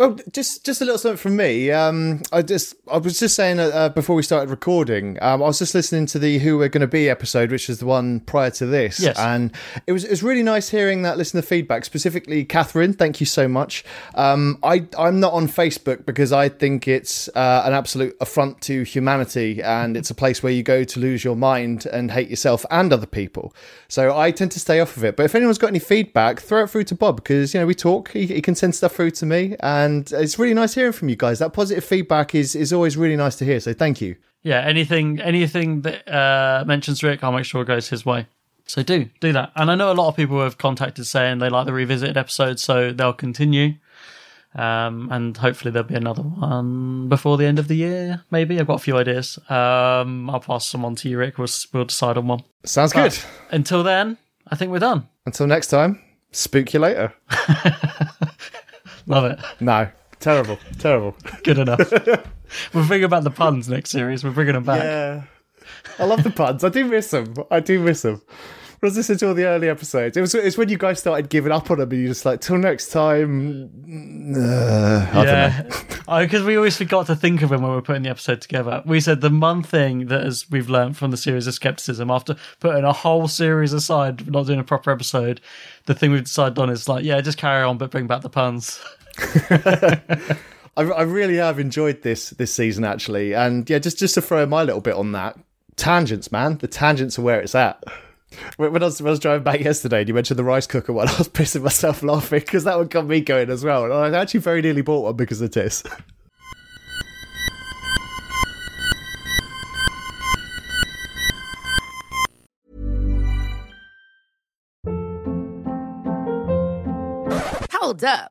Well, just just a little something from me. Um, I just I was just saying uh, uh, before we started recording, um, I was just listening to the "Who We're Going to Be" episode, which is the one prior to this, Yes. and it was it was really nice hearing that listener feedback. Specifically, Catherine, thank you so much. Um, I I'm not on Facebook because I think it's uh, an absolute affront to humanity, and it's a place where you go to lose your mind and hate yourself and other people. So I tend to stay off of it. But if anyone's got any feedback, throw it through to Bob because you know we talk. He, he can send stuff through to me, and it's really nice hearing from you guys. That positive feedback is is always really nice to hear. So thank you. Yeah, anything anything that uh, mentions Rick, I'll make sure it goes his way. So do do that. And I know a lot of people have contacted saying they like the revisited episode, so they'll continue. Um, and hopefully there'll be another one before the end of the year. Maybe I've got a few ideas. Um, I'll pass some on to you, Rick. We'll, we'll decide on one. Sounds But good. Until then, I think we're done. Until next time, spook you later. Love it. No, terrible, terrible. Good enough. we'll think about the puns next series. We're bringing them back. Yeah. I love the puns. I do miss them. I do miss them. I was listening to all the early episodes. It was it's when you guys started giving up on them, and you just like till next time. Uh, I yeah, because we always forgot to think of them when we were putting the episode together. We said the one thing that as we've learned from the series of skepticism after putting a whole series aside, not doing a proper episode, the thing we've decided on is like, yeah, just carry on, but bring back the puns. I, I really have enjoyed this this season actually, and yeah, just just to throw my little bit on that tangents, man. The tangents are where it's at. When I, was, when I was driving back yesterday, and you mentioned the rice cooker one. I was pissing myself laughing because that would got me going as well. And I actually very nearly bought one because of this. Hold up.